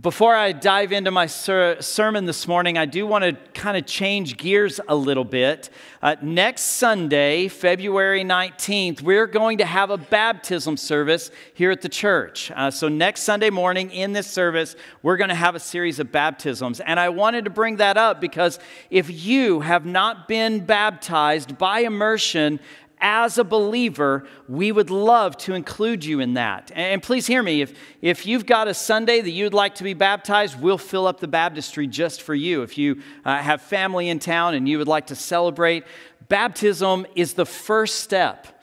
Before I dive into my ser- sermon this morning, I do want to kind of change gears a little bit. Uh, next Sunday, February 19th, we're going to have a baptism service here at the church. Uh, so, next Sunday morning in this service, we're going to have a series of baptisms. And I wanted to bring that up because if you have not been baptized by immersion, as a believer, we would love to include you in that. And please hear me if, if you've got a Sunday that you'd like to be baptized, we'll fill up the baptistry just for you. If you uh, have family in town and you would like to celebrate, baptism is the first step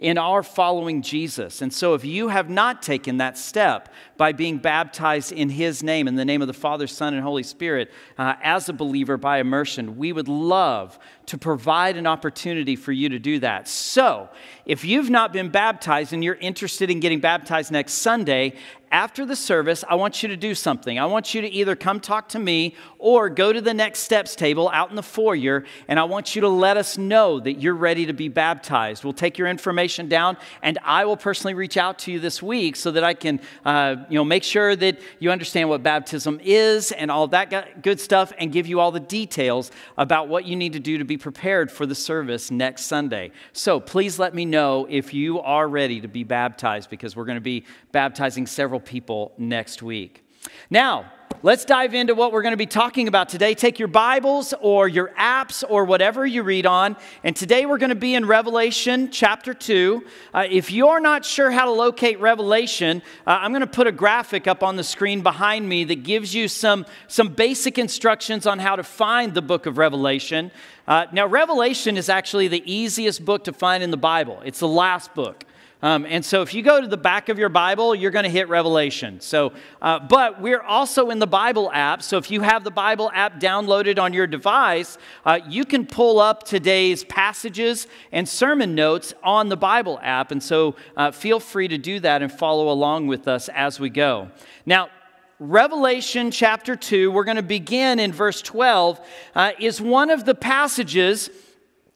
in our following Jesus. And so, if you have not taken that step by being baptized in His name, in the name of the Father, Son, and Holy Spirit, uh, as a believer by immersion, we would love to provide an opportunity for you to do that. So, if you've not been baptized and you're interested in getting baptized next Sunday, after the service, I want you to do something. I want you to either come talk to me or go to the next steps table out in the foyer, and I want you to let us know that you're ready to be baptized. We'll take your information down, and I will personally reach out to you this week so that I can, uh, you know, make sure that you understand what baptism is and all that good stuff, and give you all the details about what you need to do to be prepared for the service next Sunday. So please let me know if you are ready to be baptized, because we're going to be baptizing several people next week. Now, let's dive into what we're going to be talking about today. Take your Bibles or your apps or whatever you read on. And today we're going to be in Revelation chapter 2. Uh, if you're not sure how to locate Revelation, uh, I'm going to put a graphic up on the screen behind me that gives you some, some basic instructions on how to find the book of Revelation. Uh, now, Revelation is actually the easiest book to find in the Bible, it's the last book. Um, and so if you go to the back of your Bible, you're going to hit Revelation. So, uh, but we're also in the Bible app. So if you have the Bible app downloaded on your device, uh, you can pull up today's passages and sermon notes on the Bible app. And so uh, feel free to do that and follow along with us as we go. Now, Revelation chapter 2, we're going to begin in verse 12, uh, is one of the passages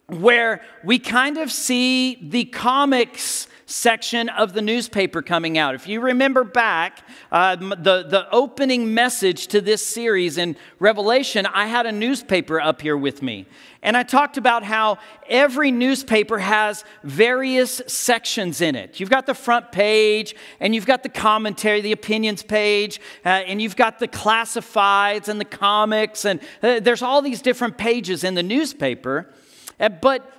where we kind of see the comics section of the newspaper coming out. If you remember back, uh, the, the opening message to this series in Revelation, I had a newspaper up here with me. And I talked about how every newspaper has various sections in it. You've got the front page, and you've got the commentary, the opinions page, uh, and you've got the classifieds and the comics, and uh, there's all these different pages in the newspaper. Uh, but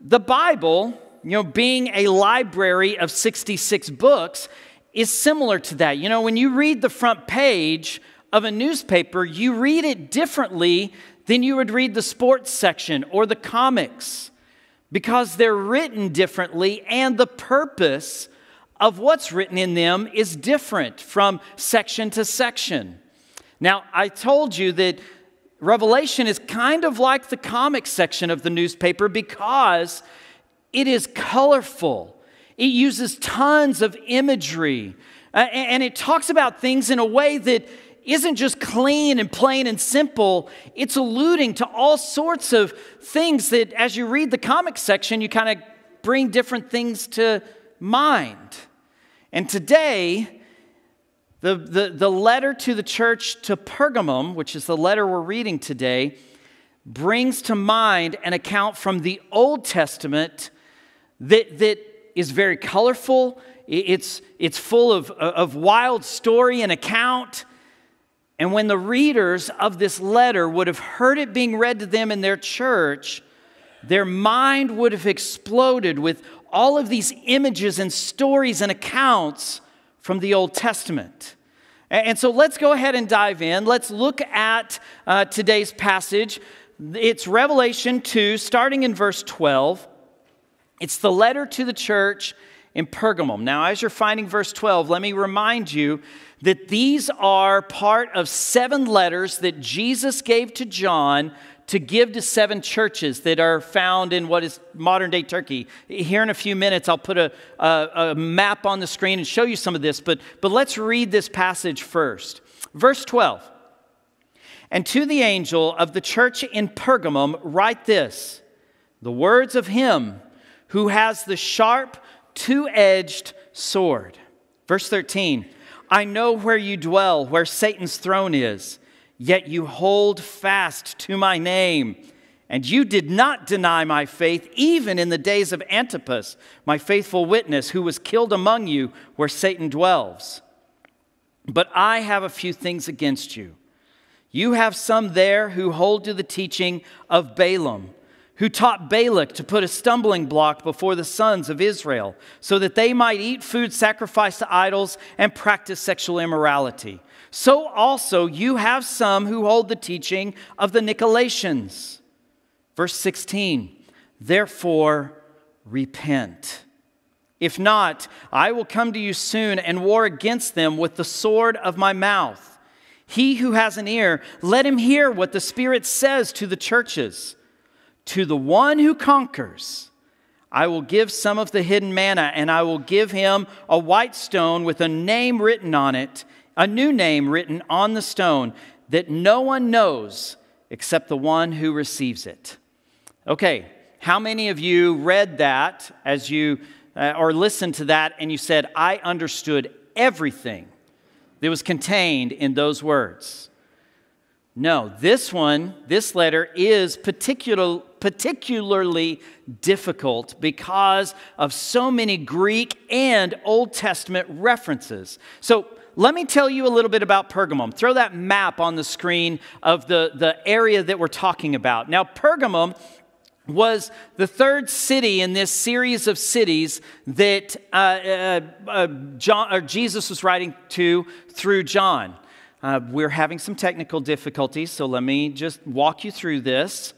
the Bible, you know, being a library of 66 books is similar to that. You know, when you read the front page of a newspaper, you read it differently than you would read the sports section or the comics because they're written differently and the purpose of what's written in them is different from section to section. Now, I told you that Revelation is kind of like the comic section of the newspaper because it is colorful, it uses tons of imagery, uh, and it talks about things in a way that isn't just clean and plain and simple, it's alluding to all sorts of things that, as you read the comic section, you kind of bring different things to mind. And today, the, the, the letter to the church to Pergamum, which is the letter we're reading today, brings to mind an account from the Old Testament that, that is very colorful. It's, it's full of, of wild story and account. And when the readers of this letter would have heard it being read to them in their church, their mind would have exploded with all of these images and stories and accounts from the Old Testament. And so let's go ahead and dive in. Let's look at uh, today's passage. It's Revelation 2, starting in verse 12. It's the letter to the church in Pergamum. Now, as you're finding verse 12, let me remind you that these are part of seven letters that Jesus gave to John to give to seven churches that are found in what is modern day Turkey. Here in a few minutes, I'll put a, a, a, map on the screen and show you some of this, but, but let's read this passage first. Verse 12 And to the angel of the church in Pergamum, write this the words of him who has the sharp, two edged sword. Verse 13 I know where you dwell, where Satan's throne is, yet you hold fast to my name. And you did not deny my faith, even in the days of Antipas, my faithful witness, who was killed among you where Satan dwells. But I have a few things against you. You have some there who hold to the teaching of Balaam who taught Balak to put a stumbling block before the sons of Israel so that they might eat food sacrificed to idols and practice sexual immorality. So also you have some who hold the teaching of the Nicolaitans. Verse 16, therefore repent. If not, I will come to you soon and war against them with the sword of my mouth. He who has an ear, let him hear what the Spirit says to the churches. To the one who conquers, I will give some of the hidden manna, and I will give him a white stone with a name written on it, a new name written on the stone that no one knows except the one who receives it. Okay, how many of you read that as you uh, or listened to that and you said, I understood everything that was contained in those words? No, this one, this letter is particular, particularly difficult because of so many Greek and Old Testament references. So let me tell you a little bit about Pergamum. Throw that map on the screen of the, the area that we're talking about. Now, Pergamum was the third city in this series of cities that uh, uh, uh, John, Jesus was writing to through John. Uh, we're having some technical difficulties, so let me just walk you through this.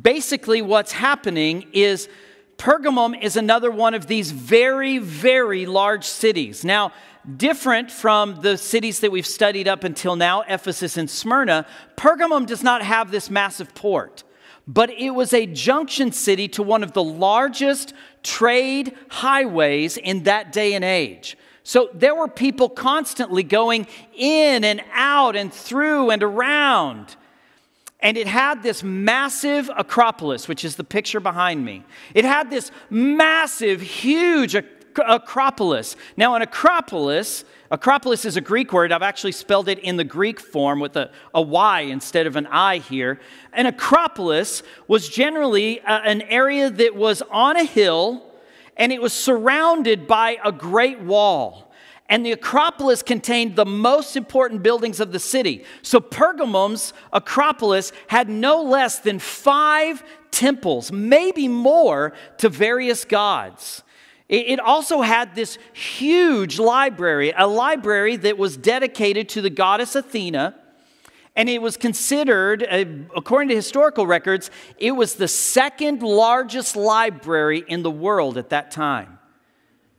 Basically, what's happening is Pergamum is another one of these very, very large cities. Now, different from the cities that we've studied up until now, Ephesus and Smyrna, Pergamum does not have this massive port, but it was a junction city to one of the largest trade highways in that day and age. So there were people constantly going in and out and through and around. And it had this massive Acropolis, which is the picture behind me. It had this massive, huge Acropolis. Now, an Acropolis, Acropolis is a Greek word. I've actually spelled it in the Greek form with a, a Y instead of an I here. An Acropolis was generally a, an area that was on a hill and it was surrounded by a great wall. And the Acropolis contained the most important buildings of the city. So Pergamum's Acropolis had no less than five temples, maybe more, to various gods. It also had this huge library, a library that was dedicated to the goddess Athena and it was considered, uh, according to historical records, it was the second largest library in the world at that time.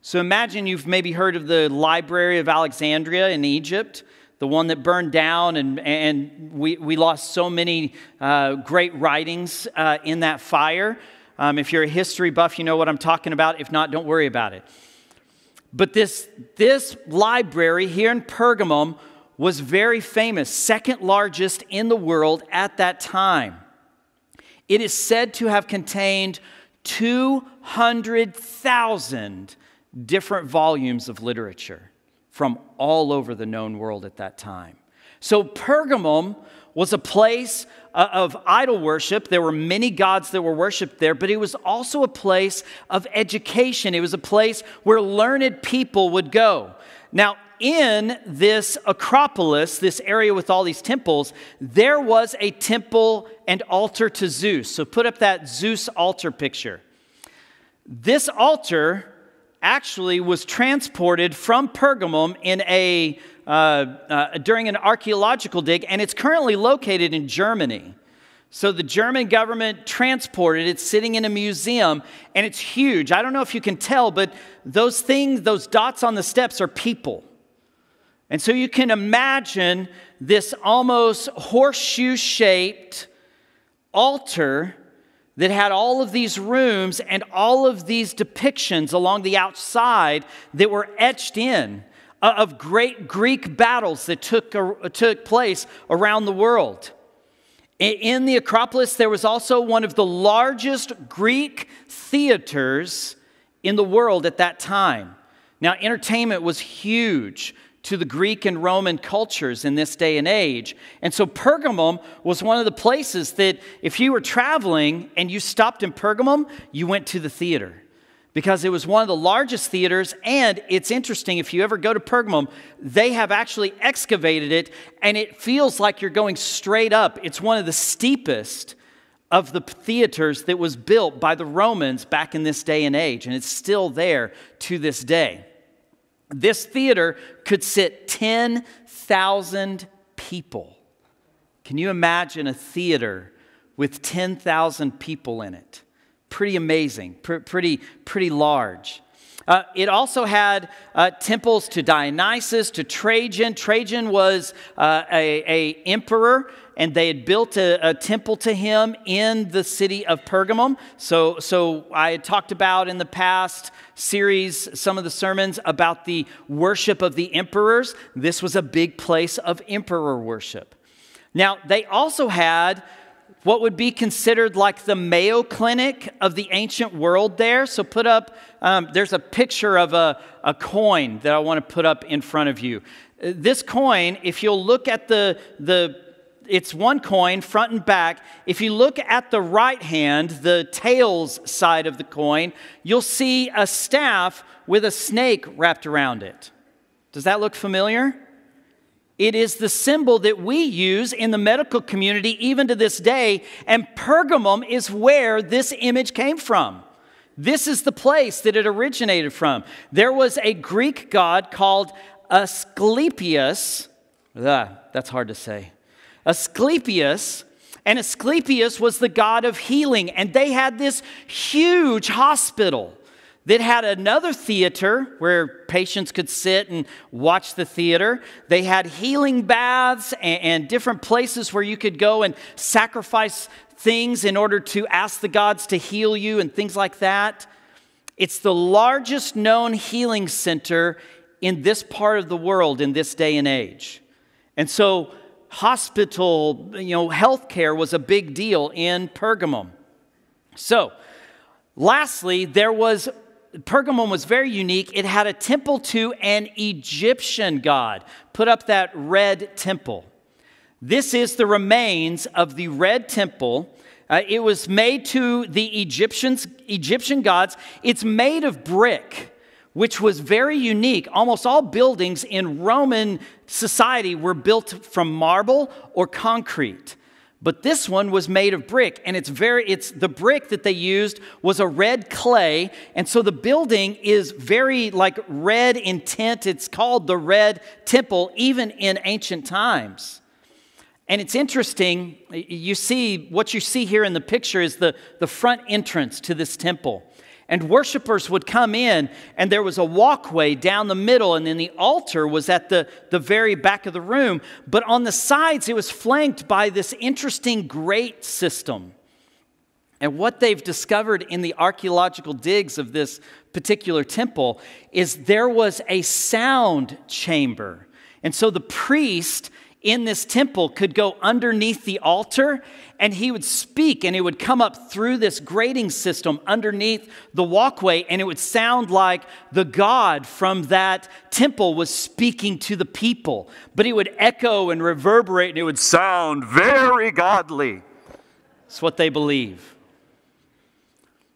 So imagine you've maybe heard of the Library of Alexandria in Egypt, the one that burned down, and, and we, we lost so many uh, great writings uh, in that fire. Um, if you're a history buff, you know what I'm talking about. If not, don't worry about it. But this, this library here in Pergamum was very famous, second largest in the world at that time. It is said to have contained 200,000 different volumes of literature from all over the known world at that time. So, Pergamum was a place uh, of idol worship. There were many gods that were worshiped there, but it was also a place of education. It was a place where learned people would go. Now, in this Acropolis, this area with all these temples, there was a temple and altar to Zeus. So put up that Zeus altar picture. This altar actually was transported from Pergamum in a uh, uh, during an archaeological dig, and it's currently located in Germany. So the German government transported it, sitting in a museum, and it's huge. I don't know if you can tell, but those things, those dots on the steps are people. And so you can imagine this almost horseshoe shaped altar that had all of these rooms and all of these depictions along the outside that were etched in of great Greek battles that took, uh, took place around the world. In the Acropolis, there was also one of the largest Greek theaters in the world at that time. Now, entertainment was huge to the Greek and Roman cultures in this day and age. And so Pergamum was one of the places that if you were traveling and you stopped in Pergamum, you went to the theater because it was one of the largest theaters. And it's interesting, if you ever go to Pergamum, they have actually excavated it and it feels like you're going straight up. It's one of the steepest of the theaters that was built by the Romans back in this day and age, and it's still there to this day. This theater could sit 10,000 people. Can you imagine a theater with 10,000 people in it? Pretty amazing, pr- pretty, pretty large. Uh, it also had uh, temples to Dionysus, to Trajan. Trajan was uh, a, a, emperor, and they had built a, a, temple to him in the city of Pergamum. So, so I had talked about in the past series some of the sermons about the worship of the emperors. This was a big place of emperor worship. Now, they also had what would be considered like the Mayo Clinic of the ancient world there. So, put up, um, there's a picture of a, a coin that I want to put up in front of you. Uh, this coin, if you'll look at the, the it's one coin, front and back. If you look at the right hand, the tails side of the coin, you'll see a staff with a snake wrapped around it. Does that look familiar? It is the symbol that we use in the medical community even to this day, and Pergamum is where this image came from. This is the place that it originated from. There was a Greek god called Asclepius. Ah, that's hard to say. Asclepius, and Asclepius was the god of healing, and they had this huge hospital that had another theater where patients could sit and watch the theater. They had healing baths and, and, different places where you could go and sacrifice things in order to ask the gods to heal you and things like that. It's the largest known healing center in this part of the world in this day and age. And so, hospital, you know, healthcare was a big deal in Pergamum. So, lastly, there was Pergamum was very unique. It had a temple to an Egyptian god. Put up that red temple. This is the remains of the red temple. Uh, it was made to the Egyptians, Egyptian gods. It's made of brick, which was very unique. Almost all buildings in Roman society were built from marble or concrete. But this one was made of brick, and it's very, it's the brick that they used was a red clay, and so the building is very like red in tint. It's called the Red Temple, even in ancient times. And it's interesting, you see, what you see here in the picture is the, the front entrance to this temple. And worshipers would come in, and there was a walkway down the middle, and then the altar was at the, the very back of the room. But on the sides, it was flanked by this interesting grate system. And what they've discovered in the archaeological digs of this particular temple is there was a sound chamber. And so the priest in this temple could go underneath the altar and he would speak and it would come up through this grating system underneath the walkway and it would sound like the God from that temple was speaking to the people. But it would echo and reverberate and it would sound very godly. That's what they believe.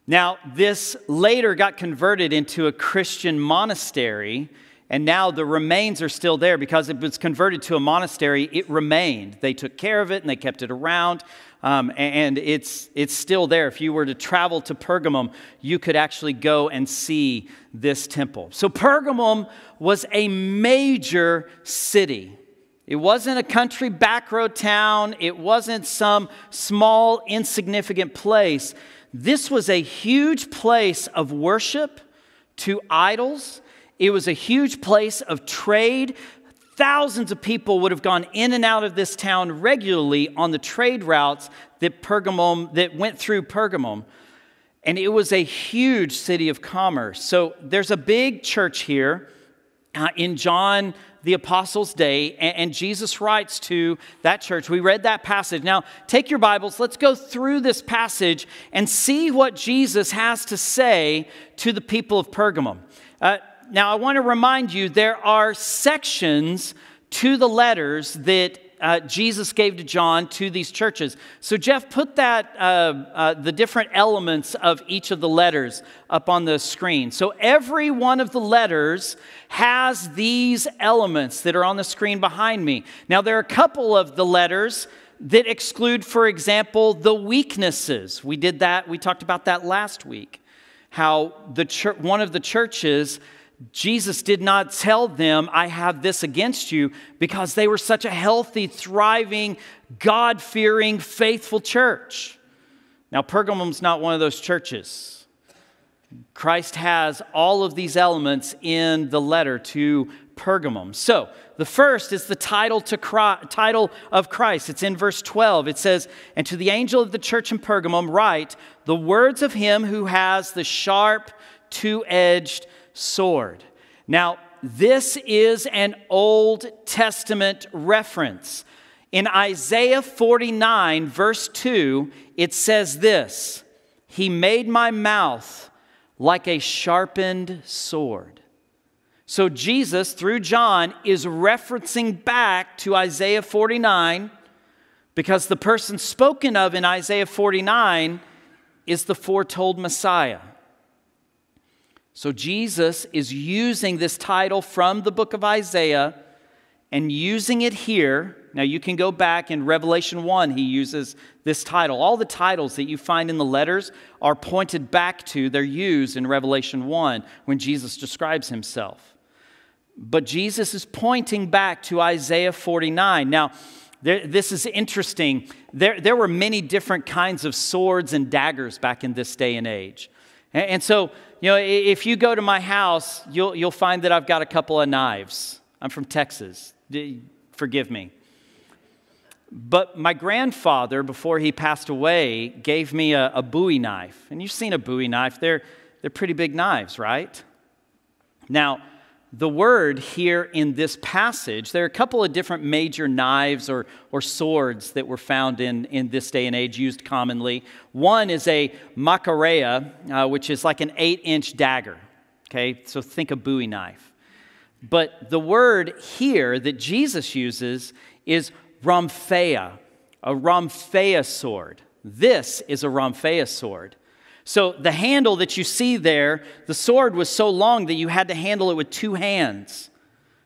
Now, this later got converted into a Christian monastery and now the remains are still there because it was converted to a monastery. It remained. They took care of it and they kept it around. Um, and it's, it's still there. If you were to travel to Pergamum, you could actually go and see this temple. So, Pergamum was a major city. It wasn't a country backroad town, it wasn't some small, insignificant place. This was a huge place of worship to idols it was a huge place of trade. Thousands of people would have gone in and out of this town regularly on the trade routes that Pergamum that went through Pergamum. And it was a huge city of commerce. So there's a big church here uh, in John the Apostles' day, and, and Jesus writes to that church. We read that passage. Now, take your Bibles, let's go through this passage and see what Jesus has to say to the people of Pergamum. Uh, now, I want to remind you there are sections to the letters that uh, Jesus gave to John to these churches. So, Jeff, put that, uh, uh, the different elements of each of the letters up on the screen. So, every one of the letters has these elements that are on the screen behind me. Now, there are a couple of the letters that exclude, for example, the weaknesses. We did that, we talked about that last week. How the church, one of the churches Jesus did not tell them, I have this against you, because they were such a healthy, thriving, God fearing, faithful church. Now, Pergamum's not one of those churches. Christ has all of these elements in the letter to Pergamum. So, the first is the title, to Christ, title of Christ. It's in verse 12. It says, And to the angel of the church in Pergamum, write the words of him who has the sharp, two edged sword. Now, this is an Old Testament reference. In Isaiah 49, verse 2, it says this He made my mouth like a sharpened sword. So, Jesus, through John, is referencing back to Isaiah 49 because the person spoken of in Isaiah 49 is the foretold Messiah. So Jesus is using this title from the book of Isaiah and using it here. Now you can go back in Revelation 1, he uses this title. All the titles that you find in the letters are pointed back to, they're used in Revelation 1 when Jesus describes himself. But Jesus is pointing back to Isaiah 49. Now, there, this is interesting. There, there were many different kinds of swords and daggers back in this day and age. And, so you know, if you go to my house, you'll, you'll find that I've got a couple of knives. I'm from Texas. Forgive me. But my grandfather, before he passed away, gave me a, a Bowie knife. And you've seen a Bowie knife, they're, they're pretty big knives, right? Now, the word here in this passage, there are a couple of different major knives or, or swords that were found in, in this day and age used commonly. One is a machaira, uh, which is like an eight inch dagger. Okay, so think a Bowie knife. But the word here that Jesus uses is rhomphaia, a rhomphaia sword. This is a rhomphaia sword. So the handle that you see there, the sword was so long that you had to handle it with two hands.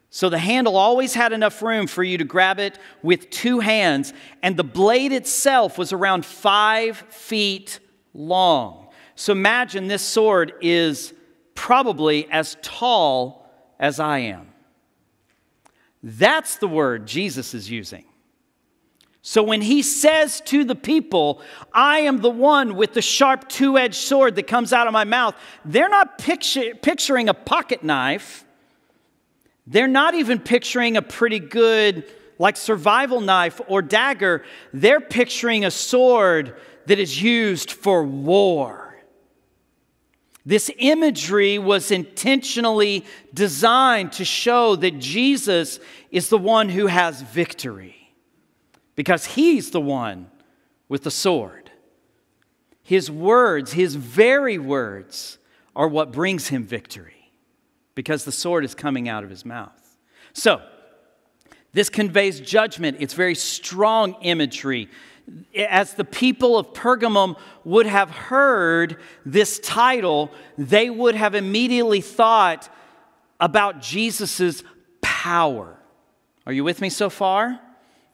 So the handle always had enough room for you to grab it with two hands, and the blade itself was around five feet long. So imagine this sword is probably as tall as I am. That's the word Jesus is using. So when he says to the people, I am the one with the sharp two edged sword that comes out of my mouth, they're not picture, picturing a pocket knife. They're not even picturing a pretty good, like, survival knife or dagger. They're picturing a sword that is used for war. This imagery was intentionally designed to show that Jesus is the one who has victory because he's the one with the sword. His words, his very words, are what brings him victory because the sword is coming out of his mouth. So, this conveys judgment. It's very strong imagery. As the people of Pergamum would have heard this title, they would have immediately thought about Jesus' power. Are you with me so far?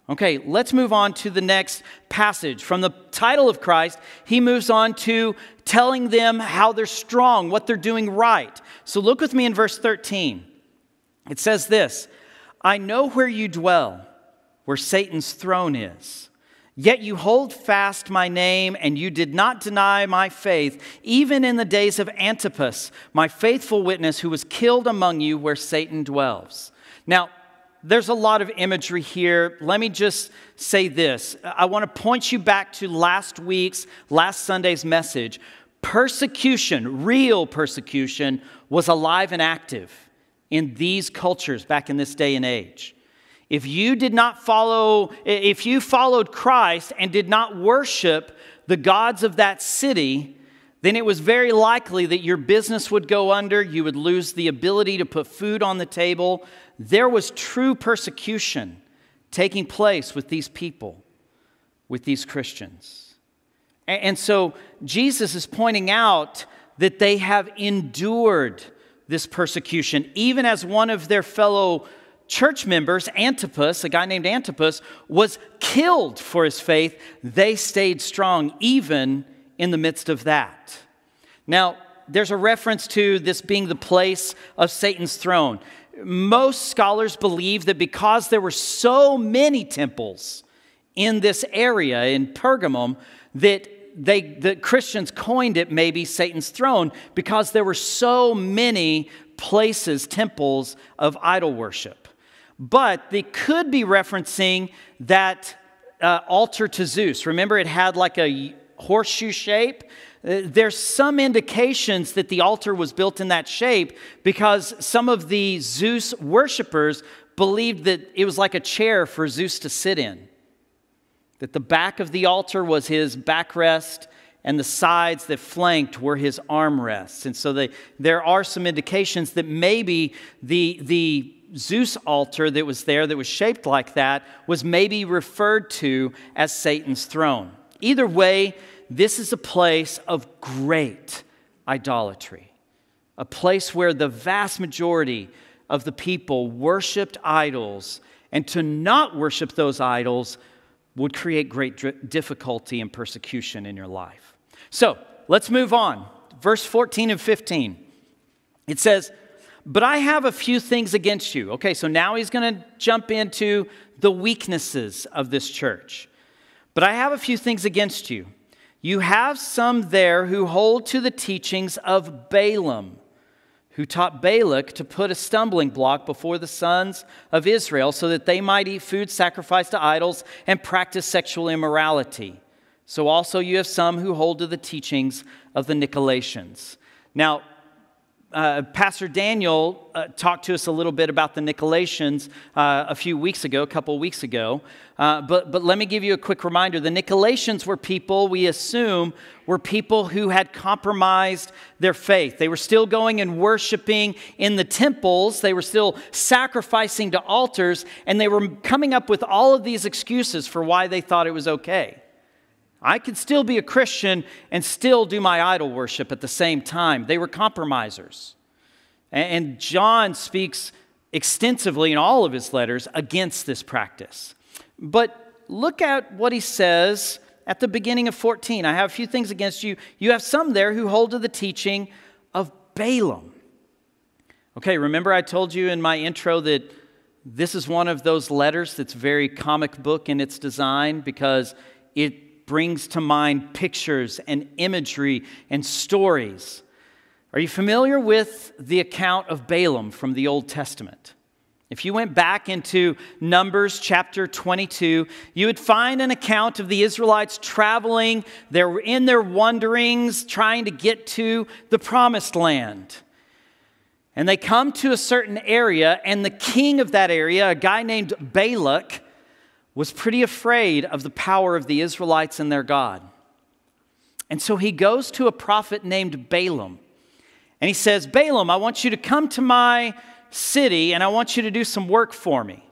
Okay, let's move on to the next passage. From the title of Christ, he moves on to telling them how they're strong, what they're doing right. So look with me in verse 13. It says this I know where you dwell, where Satan's throne is. Yet you hold fast my name, and you did not deny my faith, even in the days of Antipas, my faithful witness, who was killed among you where Satan dwells. Now, there's a lot of imagery here. Let me just say this. I want to point you back to last week's, last Sunday's message. Persecution, real persecution, was alive and active in these cultures back in this day and age. If you did not follow, if you followed Christ and did not worship the gods of that city, then it was very likely that your business would go under, you would lose the ability to put food on the table. There was true persecution taking place with these people, with these Christians. And so Jesus is pointing out that they have endured this persecution, even as one of their fellow church members, Antipas, a guy named Antipas, was killed for his faith. They stayed strong, even in the midst of that. Now, there's a reference to this being the place of Satan's throne. Most scholars believe that because there were so many temples in this area in Pergamum, that they, the Christians coined it maybe Satan's throne because there were so many places, temples of idol worship. But they could be referencing that uh, altar to Zeus. Remember, it had like a horseshoe shape. Uh, there's some indications that the altar was built in that shape because some of the Zeus worshippers believed that it was like a chair for Zeus to sit in. That the back of the altar was his backrest and the sides that flanked were his armrests. And so they, there are some indications that maybe the, the Zeus altar that was there, that was shaped like that, was maybe referred to as Satan's throne. Either way, this is a place of great idolatry, a place where the vast majority of the people worshiped idols, and to not worship those idols would create great difficulty and persecution in your life. So let's move on. Verse 14 and 15. It says, But I have a few things against you. Okay, so now he's going to jump into the weaknesses of this church. But I have a few things against you. You have some there who hold to the teachings of Balaam, who taught Balak to put a stumbling block before the sons of Israel so that they might eat food sacrificed to idols and practice sexual immorality. So also you have some who hold to the teachings of the Nicolaitans. Now, uh, Pastor Daniel uh, talked to us a little bit about the Nicolaitans uh, a few weeks ago, a couple weeks ago. Uh, but, but let me give you a quick reminder. The Nicolaitans were people, we assume, were people who had compromised their faith. They were still going and worshiping in the temples, they were still sacrificing to altars, and they were coming up with all of these excuses for why they thought it was okay. I could still be a Christian and still do my idol worship at the same time. They were compromisers. And John speaks extensively in all of his letters against this practice. But look at what he says at the beginning of 14. I have a few things against you. You have some there who hold to the teaching of Balaam. Okay, remember I told you in my intro that this is one of those letters that's very comic book in its design because it brings to mind pictures and imagery and stories. Are you familiar with the account of Balaam from the Old Testament? If you went back into Numbers chapter 22, you would find an account of the Israelites traveling. They're in their wanderings, trying to get to the promised land. And they come to a certain area, and the king of that area, a guy named Balak, was pretty afraid of the power of the Israelites and their God. And so he goes to a prophet named Balaam. And he says, Balaam, I want you to come to my city and I want you to do some work for me.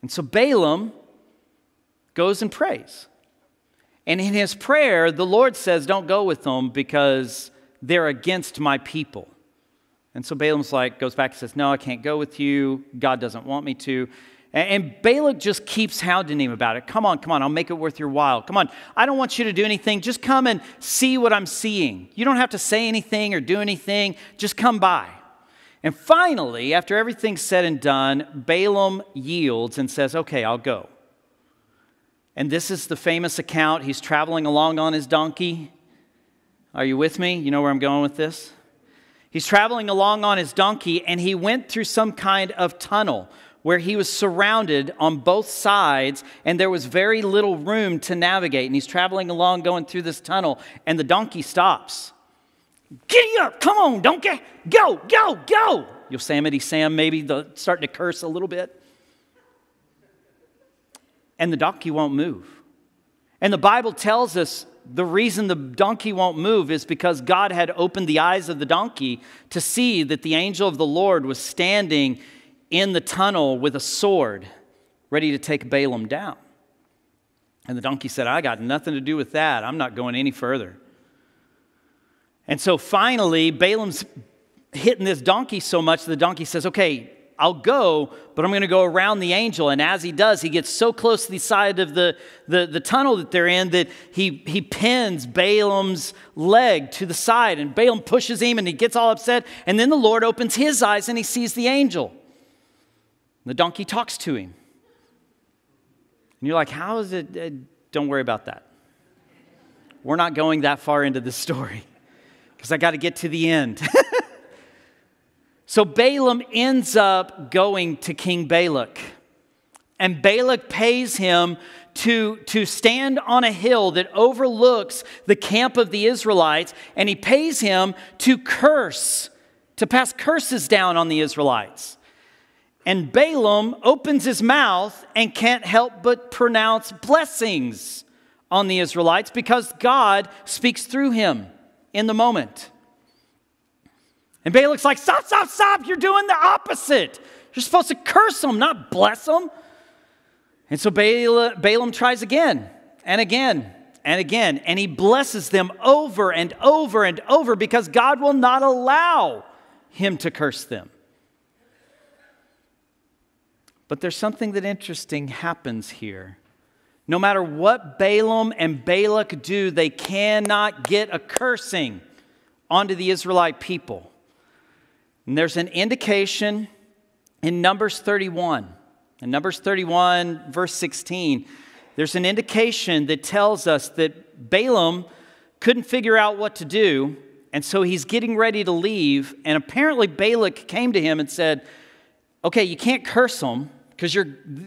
And so Balaam goes and prays. And in his prayer, the Lord says, Don't go with them because they're against my people. And so Balaam's like, goes back and says, No, I can't go with you. God doesn't want me to. And Balak just keeps hounding him about it. Come on, come on, I'll make it worth your while. Come on, I don't want you to do anything. Just come and see what I'm seeing. You don't have to say anything or do anything, just come by. And finally, after everything's said and done, Balaam yields and says, Okay, I'll go. And this is the famous account. He's traveling along on his donkey. Are you with me? You know where I'm going with this? He's traveling along on his donkey and he went through some kind of tunnel where he was surrounded on both sides and there was very little room to navigate. And he's traveling along going through this tunnel, and the donkey stops. Giddy up, come on, donkey, go, go, go. Yosemite Sam maybe the, starting to curse a little bit. And the donkey won't move. And the Bible tells us the reason the donkey won't move is because God had opened the eyes of the donkey to see that the angel of the Lord was standing in the tunnel with a sword, ready to take Balaam down. And the donkey said, I got nothing to do with that. I'm not going any further. And so finally, Balaam's hitting this donkey so much, the donkey says, Okay, I'll go, but I'm going to go around the angel. And as he does, he gets so close to the side of the, the, the, tunnel that they're in that he, he pins Balaam's leg to the side. And Balaam pushes him and he gets all upset. And then the Lord opens his eyes and he sees the angel. The donkey talks to him. And you're like, How is it? Uh, don't worry about that. We're not going that far into the story because I got to get to the end. So Balaam ends up going to King Balak. And Balak pays him to, to stand on a hill that overlooks the camp of the Israelites, and he pays him to curse, to pass curses down on the Israelites. And Balaam opens his mouth and can't help but pronounce blessings on the Israelites because God speaks through him in the moment. And Balak's like, stop, stop, stop. You're doing the opposite. You're supposed to curse them, not bless them. And so Balaam, Balaam tries again and again and again, and he blesses them over and over and over because God will not allow him to curse them. But there's something that interesting happens here. No matter what Balaam and Balak do, they cannot get a cursing onto the Israelite people. And there's an indication in Numbers 31. In Numbers 31, verse 16, there's an indication that tells us that Balaam couldn't figure out what to do, and so he's getting ready to leave. And apparently, Balak came to him and said, Okay, you can't curse them because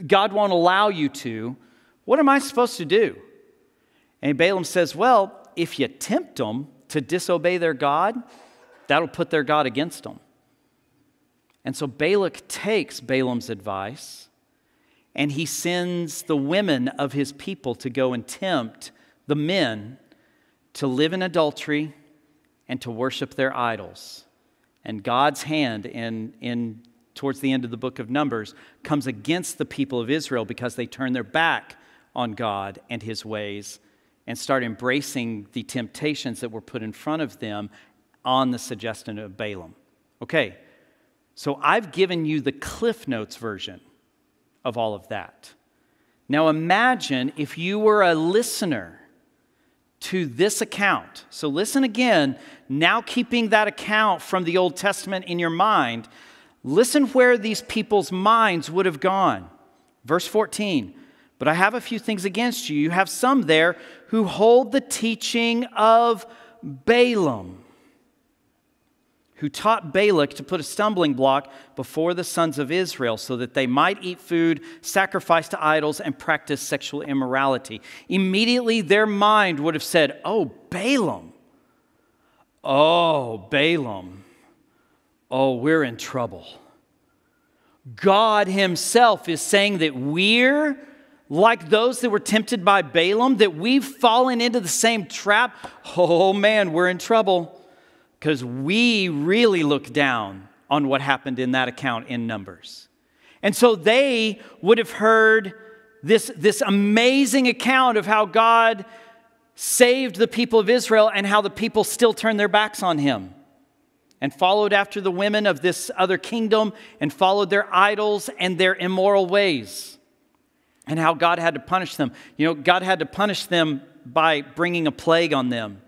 God won't allow you to. What am I supposed to do? And Balaam says, Well, if you tempt them to disobey their God, that'll put their God against them. And so Balak takes Balaam's advice and he sends the women of his people to go and tempt the men to live in adultery and to worship their idols. And God's hand in, in towards the end of the book of Numbers comes against the people of Israel because they turn their back on God and his ways and start embracing the temptations that were put in front of them on the suggestion of Balaam. Okay, so I've given you the Cliff Notes version of all of that. Now imagine if you were a listener to this account. So listen again, now keeping that account from the Old Testament in your mind. Listen where these people's minds would have gone. Verse 14. But I have a few things against you. You have some there who hold the teaching of Balaam who taught Balak to put a stumbling block before the sons of Israel so that they might eat food sacrifice to idols and practice sexual immorality. Immediately their mind would have said, Oh, Balaam. Oh, Balaam. Oh, we're in trouble. God Himself is saying that we're like those that were tempted by Balaam, that we've fallen into the same trap. Oh man, we're in trouble because we really look down on what happened in that account in Numbers. And so they would have heard this, this amazing account of how God saved the people of Israel and how the people still turned their backs on him and followed after the women of this other kingdom and followed their idols and their immoral ways and how God had to punish them. You know, God had to punish them by bringing a plague on them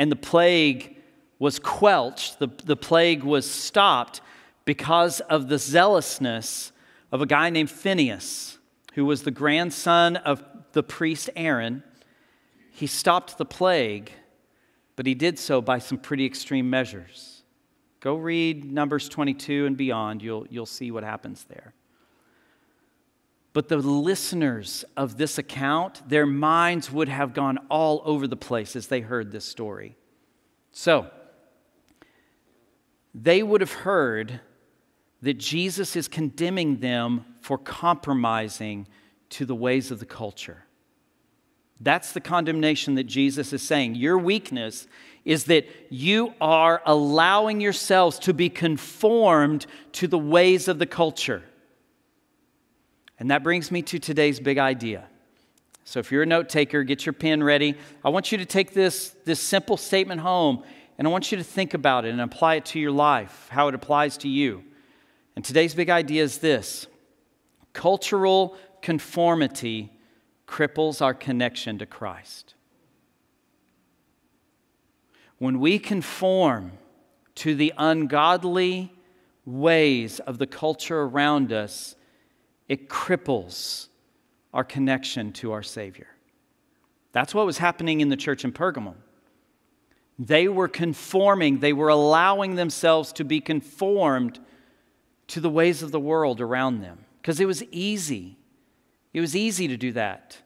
and the plague was quelched, the, the plague was stopped because of the zealousness of a guy named Phineas, who was the grandson of the priest Aaron. He stopped the plague, but he did so by some pretty extreme measures. Go read Numbers 22 and beyond, you'll, you'll see what happens there. But the listeners of this account, their minds would have gone all over the place as they heard this story. So, they would have heard that Jesus is condemning them for compromising to the ways of the culture. That's the condemnation that Jesus is saying. Your weakness is that you are allowing yourselves to be conformed to the ways of the culture. And that brings me to today's big idea. So if you're a note taker, get your pen ready. I want you to take this, this simple statement home and I want you to think about it and apply it to your life, how it applies to you. And today's big idea is this cultural conformity cripples our connection to Christ. When we conform to the ungodly ways of the culture around us, it cripples our connection to our Savior. That's what was happening in the church in Pergamum. They were conforming, they were allowing themselves to be conformed to the ways of the world around them because it was easy. It was easy to do that.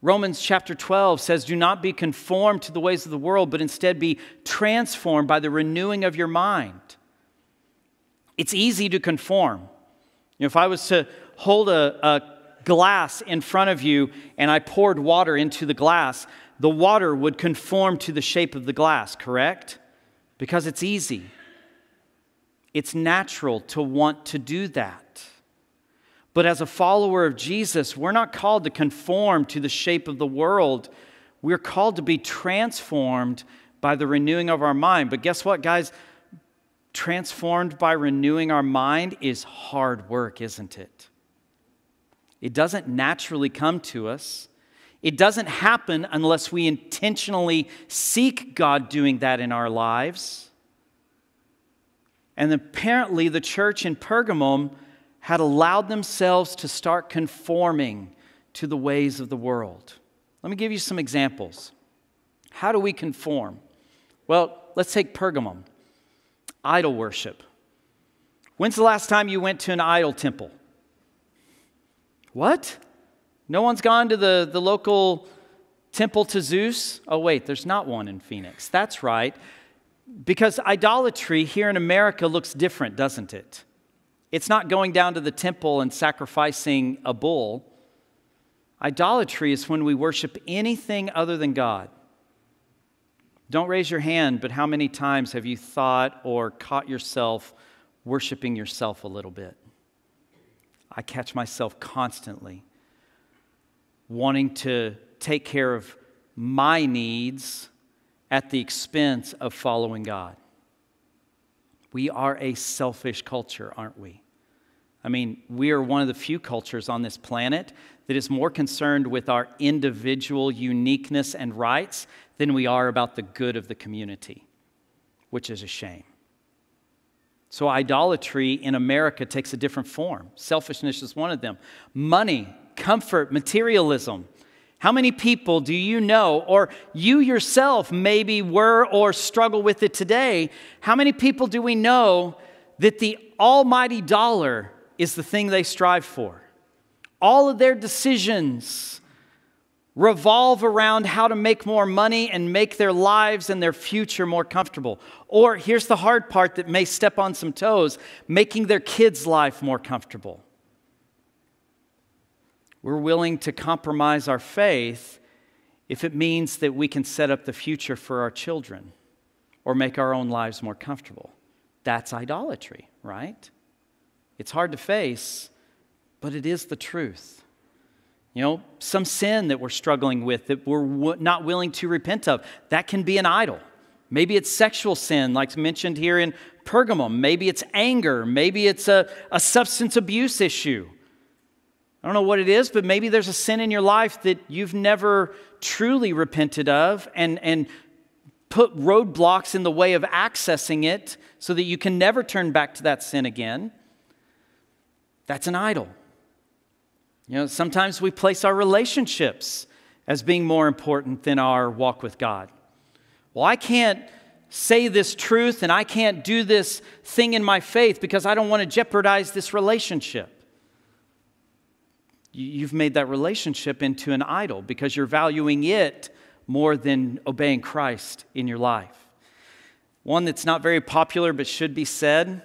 Romans chapter 12 says, Do not be conformed to the ways of the world, but instead be transformed by the renewing of your mind. It's easy to conform. You know, if I was to hold a, a glass in front of you and I poured water into the glass, the water would conform to the shape of the glass, correct? Because it's easy. It's natural to want to do that. But as a follower of Jesus, we're not called to conform to the shape of the world. We're called to be transformed by the renewing of our mind. But guess what, guys? transformed by renewing our mind is hard work, isn't it? It doesn't naturally come to us. It doesn't happen unless we intentionally seek God doing that in our lives. And apparently, the church in Pergamum had allowed themselves to start conforming to the ways of the world. Let me give you some examples. How do we conform? Well, let's take Pergamum idol worship. When's the last time you went to an idol temple? What? No one's gone to the, the local temple to Zeus? Oh, wait, there's not one in Phoenix. That's right. Because idolatry here in America looks different, doesn't it? It's not going down to the temple and sacrificing a bull. Idolatry is when we worship anything other than God. Don't raise your hand, but how many times have you thought or caught yourself worshiping yourself a little bit? I catch myself constantly wanting to take care of my needs at the expense of following God. We are a selfish culture, aren't we? I mean, we are one of the few cultures on this planet that is more concerned with our individual uniqueness and rights than we are about the good of the community, which is a shame. So, idolatry in America takes a different form. Selfishness is one of them. Money, comfort, materialism. How many people do you know, or you yourself maybe were or struggle with it today? How many people do we know that the almighty dollar is the thing they strive for? All of their decisions revolve around how to make more money and make their lives and their future more comfortable. Or here's the hard part that may step on some toes making their kids' life more comfortable. We're willing to compromise our faith if it means that we can set up the future for our children or make our own lives more comfortable. That's idolatry, right? It's hard to face, but it is the truth. You know, some sin that we're struggling with that we're w- not willing to repent of, that can be an idol. Maybe it's sexual sin, like mentioned here in Pergamum. Maybe it's anger. Maybe it's a, a substance abuse issue. I don't know what it is, but maybe there's a sin in your life that you've never truly repented of and, and put roadblocks in the way of accessing it so that you can never turn back to that sin again. That's an idol. You know, sometimes we place our relationships as being more important than our walk with God. Well, I can't say this truth and I can't do this thing in my faith because I don't want to jeopardize this relationship. You've made that relationship into an idol because you're valuing it more than obeying Christ in your life. One that's not very popular but should be said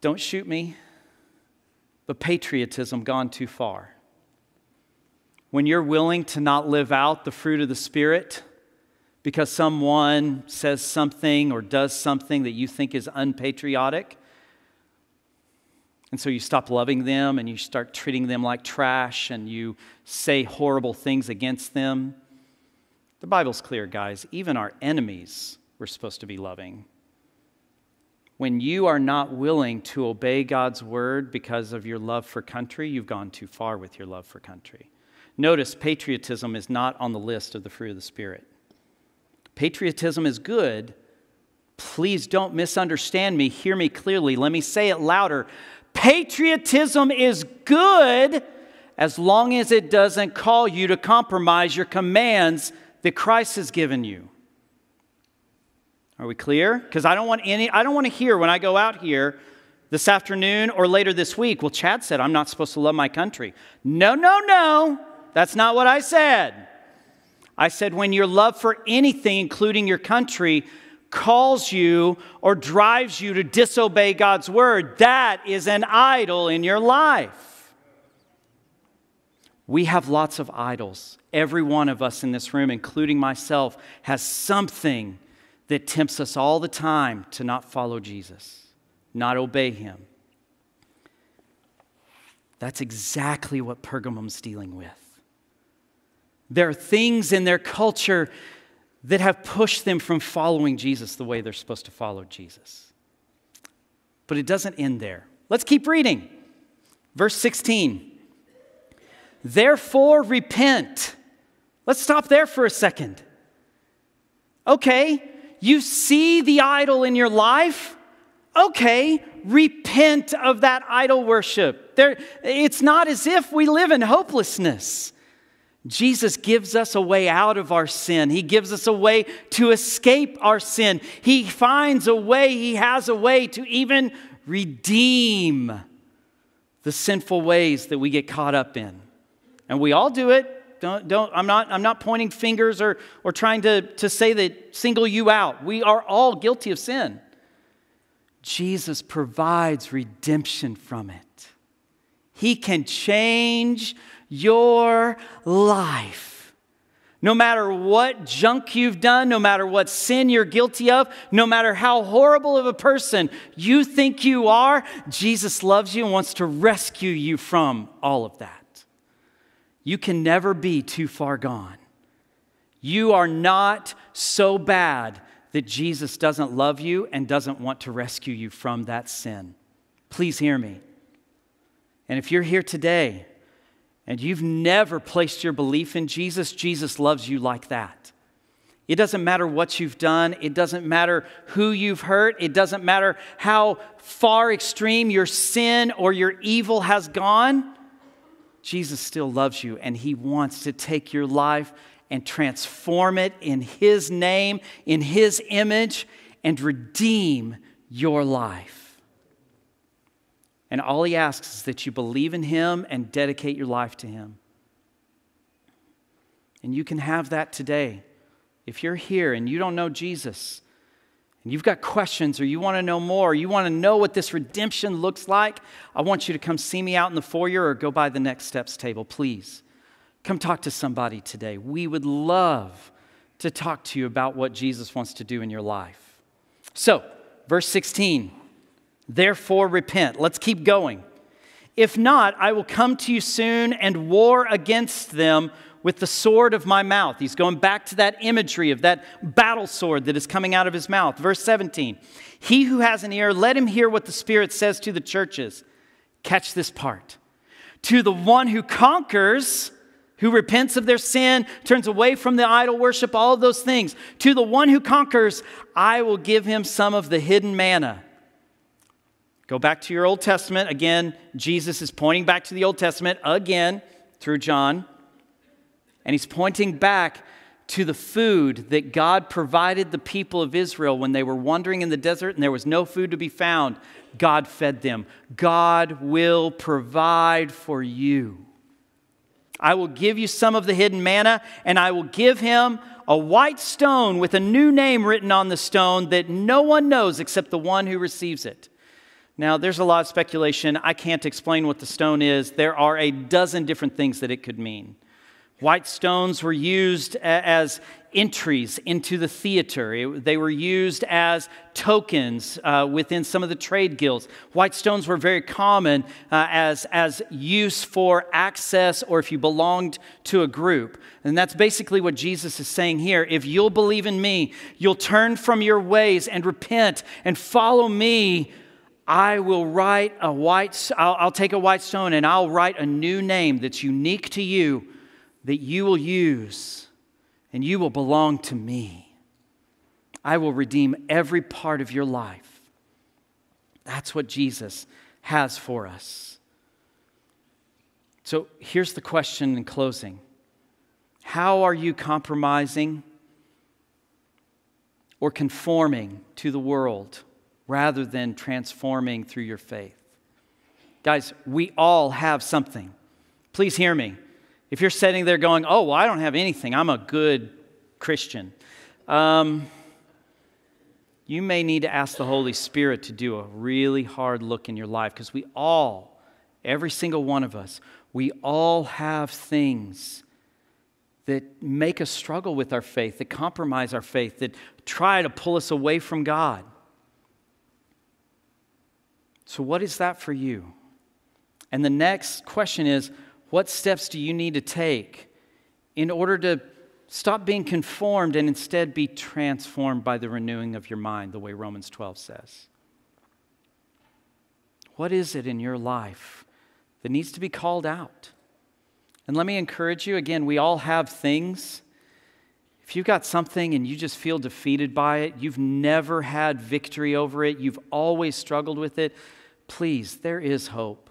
don't shoot me but patriotism gone too far. When you're willing to not live out the fruit of the Spirit because someone says something or does something that you think is unpatriotic, and so you stop loving them and you start treating them like trash and you say horrible things against them. The Bible's clear, guys. Even our enemies we're supposed to be loving. When you are not willing to obey God's word because of your love for country, you've gone too far with your love for country. Notice patriotism is not on the list of the fruit of the Spirit. Patriotism is good. Please don't misunderstand me. Hear me clearly. Let me say it louder. Patriotism is good as long as it doesn't call you to compromise your commands that Christ has given you. Are we clear? Because I don't want any, I don't want to hear when I go out here this afternoon or later this week, well, Chad said I'm not supposed to love my country. No, no, no. That's not what I said. I said when your love for anything, including your country, calls you or drives you to disobey God's word, that is an idol in your life. We have lots of idols. Every one of us in this room, including myself, has something that tempts us all the time to not follow Jesus, not obey him. That's exactly what Pergamum's dealing with. There are things in their culture that have pushed them from following Jesus the way they're supposed to follow Jesus. But it doesn't end there. Let's keep reading. Verse 16. Therefore, repent. Let's stop there for a second. Okay, you see the idol in your life? Okay, repent of that idol worship. There, it's not as if we live in hopelessness. Jesus gives us a way out of our sin. He gives us a way to escape our sin. He finds a way, He has a way to even redeem the sinful ways that we get caught up in. And we all do it. Don't, don't, I'm, not, I'm not pointing fingers or, or trying to, to say that single you out. We are all guilty of sin. Jesus provides redemption from it. He can change your life. No matter what junk you've done, no matter what sin you're guilty of, no matter how horrible of a person you think you are, Jesus loves you and wants to rescue you from all of that. You can never be too far gone. You are not so bad that Jesus doesn't love you and doesn't want to rescue you from that sin. Please hear me. And if you're here today and you've never placed your belief in Jesus, Jesus loves you like that. It doesn't matter what you've done. It doesn't matter who you've hurt. It doesn't matter how far extreme your sin or your evil has gone. Jesus still loves you and he wants to take your life and transform it in his name, in his image, and redeem your life. And all he asks is that you believe in him and dedicate your life to him. And you can have that today. If you're here and you don't know Jesus, and you've got questions or you want to know more, or you want to know what this redemption looks like, I want you to come see me out in the foyer or go by the next steps table, please. Come talk to somebody today. We would love to talk to you about what Jesus wants to do in your life. So, verse 16. Therefore, repent. Let's keep going. If not, I will come to you soon and war against them with the sword of my mouth. He's going back to that imagery of that battle sword that is coming out of his mouth. Verse 17 He who has an ear, let him hear what the Spirit says to the churches. Catch this part. To the one who conquers, who repents of their sin, turns away from the idol worship, all of those things. To the one who conquers, I will give him some of the hidden manna Go back to your Old Testament. Again, Jesus is pointing back to the Old Testament again through John. And he's pointing back to the food that God provided the people of Israel when they were wandering in the desert and there was no food to be found. God fed them. God will provide for you. I will give you some of the hidden manna, and I will give him a white stone with a new name written on the stone that no one knows except the one who receives it. Now, there's a lot of speculation. I can't explain what the stone is. There are a dozen different things that it could mean. White stones were used as entries into the theater. they were used as tokens uh, within some of the trade guilds. White stones were very common uh, as, as use for access or if you belonged to a group. And that's basically what Jesus is saying here. If you'll believe in me, you'll turn from your ways and repent and follow me. I will write a white, I'll, I'll take a white stone and I'll write a new name that's unique to you that you will use and you will belong to me. I will redeem every part of your life. That's what Jesus has for us. So here's the question in closing How are you compromising or conforming to the world rather than transforming through your faith? Guys, we all have something. Please hear me. If you're sitting there going, oh, well, I don't have anything, I'm a good Christian, um, you may need to ask the Holy Spirit to do a really hard look in your life because we all, every single one of us, we all have things that make us struggle with our faith, that compromise our faith, that try to pull us away from God. So, what is that for you? And the next question is what steps do you need to take in order to stop being conformed and instead be transformed by the renewing of your mind, the way Romans 12 says? What is it in your life that needs to be called out? And let me encourage you again, we all have things. If you've got something and you just feel defeated by it, you've never had victory over it, you've always struggled with it, please, there is hope.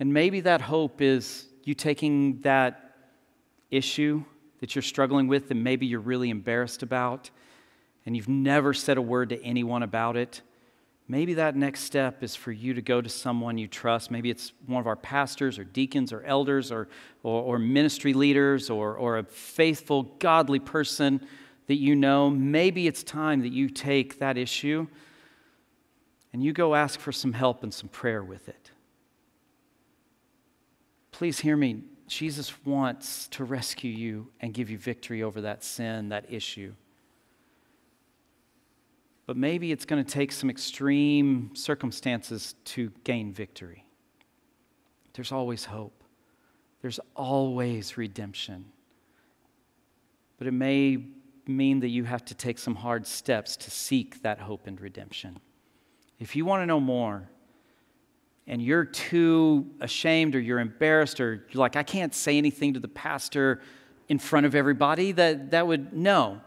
And maybe that hope is you taking that issue that you're struggling with and maybe you're really embarrassed about and you've never said a word to anyone about it. Maybe that next step is for you to go to someone you trust. Maybe it's one of our pastors or deacons or elders or, or, or ministry leaders or, or a faithful, godly person that you know. Maybe it's time that you take that issue and you go ask for some help and some prayer with it. Please hear me. Jesus wants to rescue you and give you victory over that sin, that issue. But maybe it's going to take some extreme circumstances to gain victory. There's always hope, there's always redemption. But it may mean that you have to take some hard steps to seek that hope and redemption. If you want to know more, and you're too ashamed or you're embarrassed or you're like, I can't say anything to the pastor in front of everybody, that, that would, no.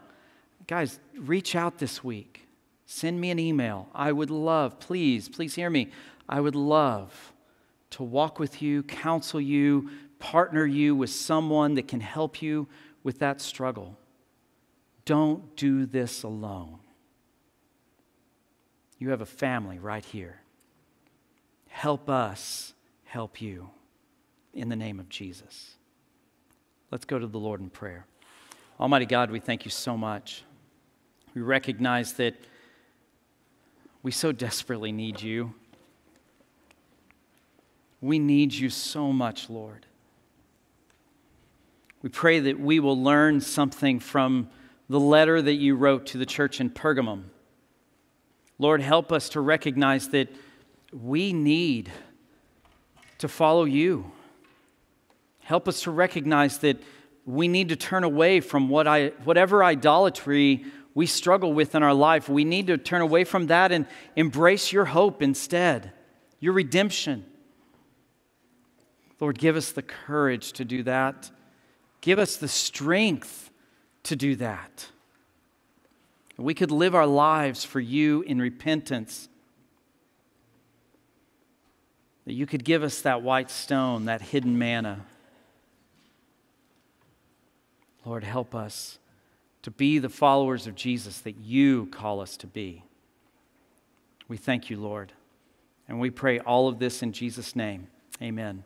Guys, reach out this week. Send me an email. I would love, please, please hear me. I would love to walk with you, counsel you, partner you with someone that can help you with that struggle. Don't do this alone. You have a family right here. Help us help you in the name of Jesus. Let's go to the Lord in prayer. Almighty God, we thank you so much. We recognize that we so desperately need you. We need you so much, Lord. We pray that we will learn something from the letter that you wrote to the church in Pergamum. Lord, help us to recognize that we need to follow you. Help us to recognize that we need to turn away from what I, whatever idolatry we struggle with in our life. We need to turn away from that and embrace your hope instead, your redemption. Lord, give us the courage to do that. Give us the strength to do that. We could live our lives for you in repentance that you could give us that white stone, that hidden manna. Lord, help us to be the followers of Jesus that you call us to be. We thank you, Lord. And we pray all of this in Jesus' name. Amen.